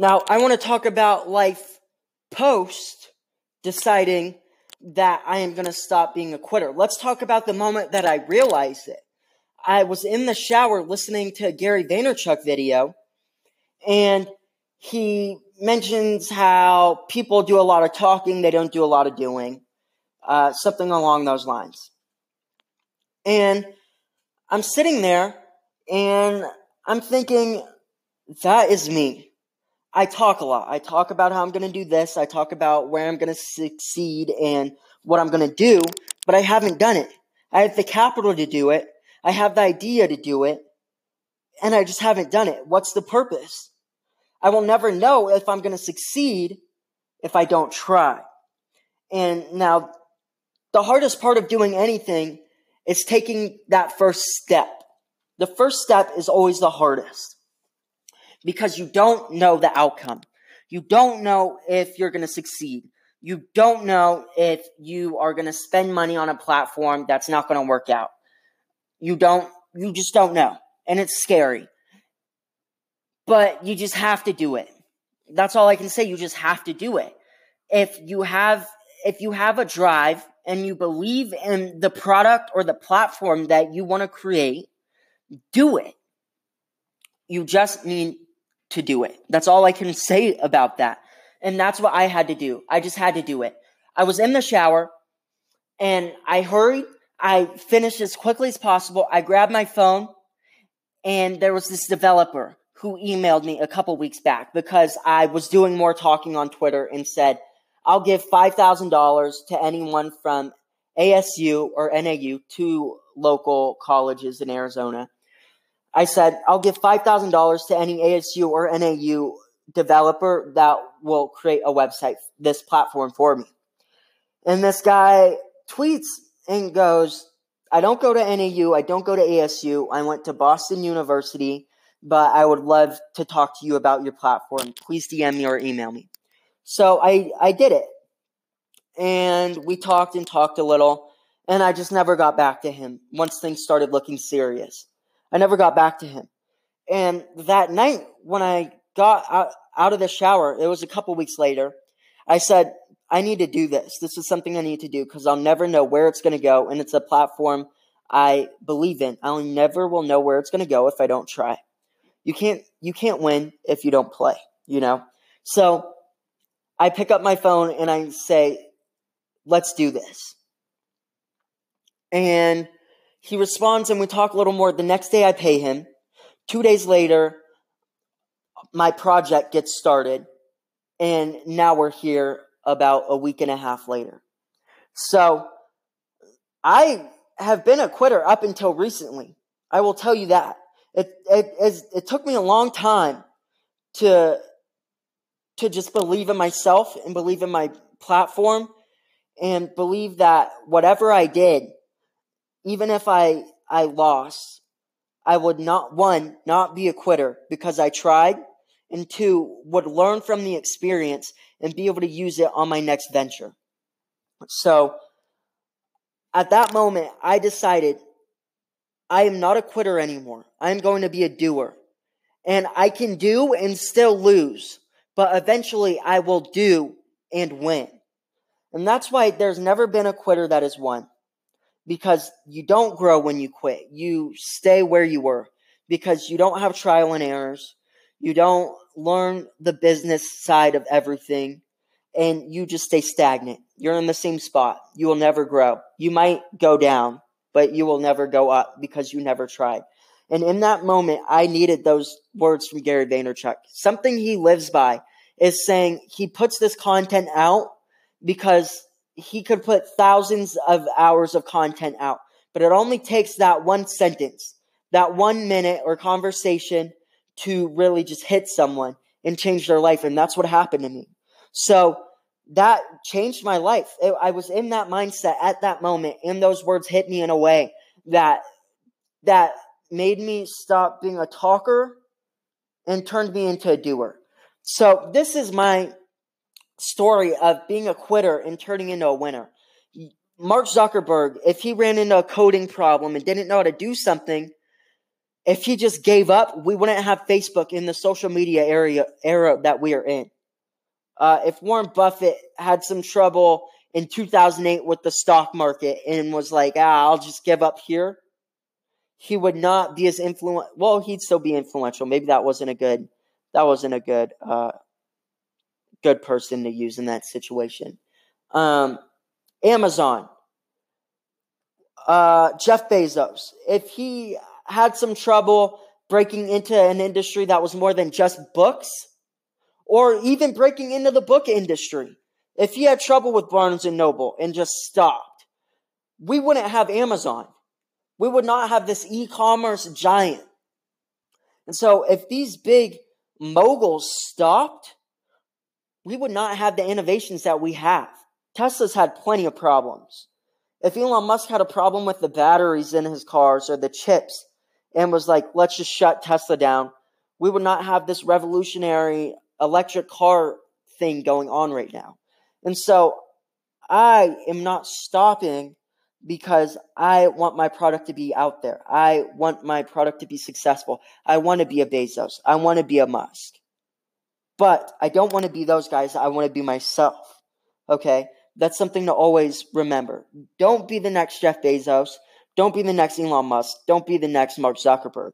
Now, I want to talk about life post deciding that I am going to stop being a quitter. Let's talk about the moment that I realized it. I was in the shower listening to a Gary Vaynerchuk video, and he mentions how people do a lot of talking, they don't do a lot of doing, uh, something along those lines. And I'm sitting there and I'm thinking, that is me. I talk a lot. I talk about how I'm going to do this. I talk about where I'm going to succeed and what I'm going to do, but I haven't done it. I have the capital to do it. I have the idea to do it, and I just haven't done it. What's the purpose? I will never know if I'm going to succeed if I don't try. And now, the hardest part of doing anything is taking that first step. The first step is always the hardest because you don't know the outcome. You don't know if you're going to succeed. You don't know if you are going to spend money on a platform that's not going to work out. You don't, you just don't know. And it's scary. But you just have to do it. That's all I can say. You just have to do it. If you have, if you have a drive and you believe in the product or the platform that you want to create, do it. You just need to do it. That's all I can say about that. And that's what I had to do. I just had to do it. I was in the shower and I hurried. I finished as quickly as possible. I grabbed my phone and there was this developer who emailed me a couple weeks back because I was doing more talking on Twitter and said, I'll give $5,000 to anyone from ASU or NAU, two local colleges in Arizona. I said, I'll give $5,000 to any ASU or NAU developer that will create a website, this platform for me. And this guy tweets and goes, I don't go to NAU, I don't go to ASU, I went to Boston University, but I would love to talk to you about your platform. Please DM me or email me. So I, I did it. And we talked and talked a little, and I just never got back to him once things started looking serious. I never got back to him. And that night, when I got out, out of the shower, it was a couple weeks later, I said, I need to do this. This is something I need to do because I'll never know where it's going to go. And it's a platform I believe in. I will never will know where it's going to go if I don't try. You can't, you can't win if you don't play, you know? So I pick up my phone and I say, let's do this. And he responds and we talk a little more. The next day I pay him. Two days later, my project gets started. And now we're here about a week and a half later. So I have been a quitter up until recently. I will tell you that. It, it, it, took me a long time to, to just believe in myself and believe in my platform and believe that whatever I did, even if I, I lost, I would not, one, not be a quitter because I tried, and two, would learn from the experience and be able to use it on my next venture. So, at that moment, I decided I am not a quitter anymore. I am going to be a doer. And I can do and still lose, but eventually I will do and win. And that's why there's never been a quitter that has won because you don't grow when you quit. You stay where you were because you don't have trial and errors. You don't learn the business side of everything and you just stay stagnant. You're in the same spot. You will never grow. You might go down, but you will never go up because you never tried. And in that moment, I needed those words from Gary Vaynerchuk. Something he lives by is saying he puts this content out because he could put thousands of hours of content out, but it only takes that one sentence, that one minute or conversation to really just hit someone and change their life. And that's what happened to me. So that changed my life. I was in that mindset at that moment, and those words hit me in a way that that made me stop being a talker and turned me into a doer. So this is my story of being a quitter and turning into a winner. Mark Zuckerberg, if he ran into a coding problem and didn't know how to do something, if he just gave up, we wouldn't have Facebook in the social media area era that we are in. Uh, if Warren Buffett had some trouble in 2008 with the stock market and was like, ah, I'll just give up here, he would not be as influential. Well, he'd still be influential. Maybe that wasn't a good, that wasn't a good, uh, good person to use in that situation. Um, Amazon, uh, Jeff Bezos, if he had some trouble breaking into an industry that was more than just books, or even breaking into the book industry, if he had trouble with Barnes and Noble and just stopped, we wouldn't have Amazon. We would not have this e-commerce giant. And so if these big moguls stopped, we would not have the innovations that we have. Tesla's had plenty of problems. If Elon Musk had a problem with the batteries in his cars or the chips and was like, let's just shut Tesla down, we would not have this revolutionary electric car thing going on right now. And so I am not stopping because I want my product to be out there. I want my product to be successful. I want to be a Bezos. I want to be a Musk. But I don't want to be those guys. I want to be myself. Okay? That's something to always remember. Don't be the next Jeff Bezos. Don't be the next Elon Musk. Don't be the next Mark Zuckerberg.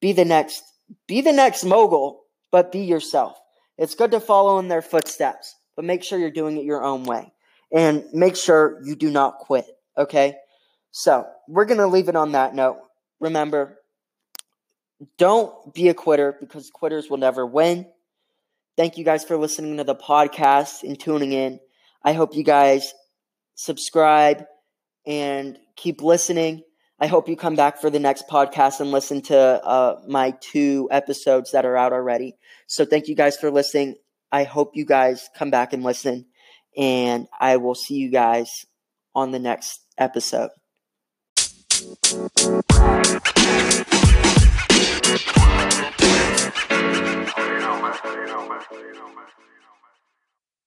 Be the next be the next mogul, but be yourself. It's good to follow in their footsteps but make sure you're doing it your own way. And make sure you do not quit, okay? So, we're going to leave it on that note. Remember, don't be a quitter because quitters will never win. Thank you guys for listening to the podcast and tuning in. I hope you guys subscribe and keep listening. I hope you come back for the next podcast and listen to uh, my two episodes that are out already. So, thank you guys for listening. I hope you guys come back and listen, and I will see you guys on the next episode. más.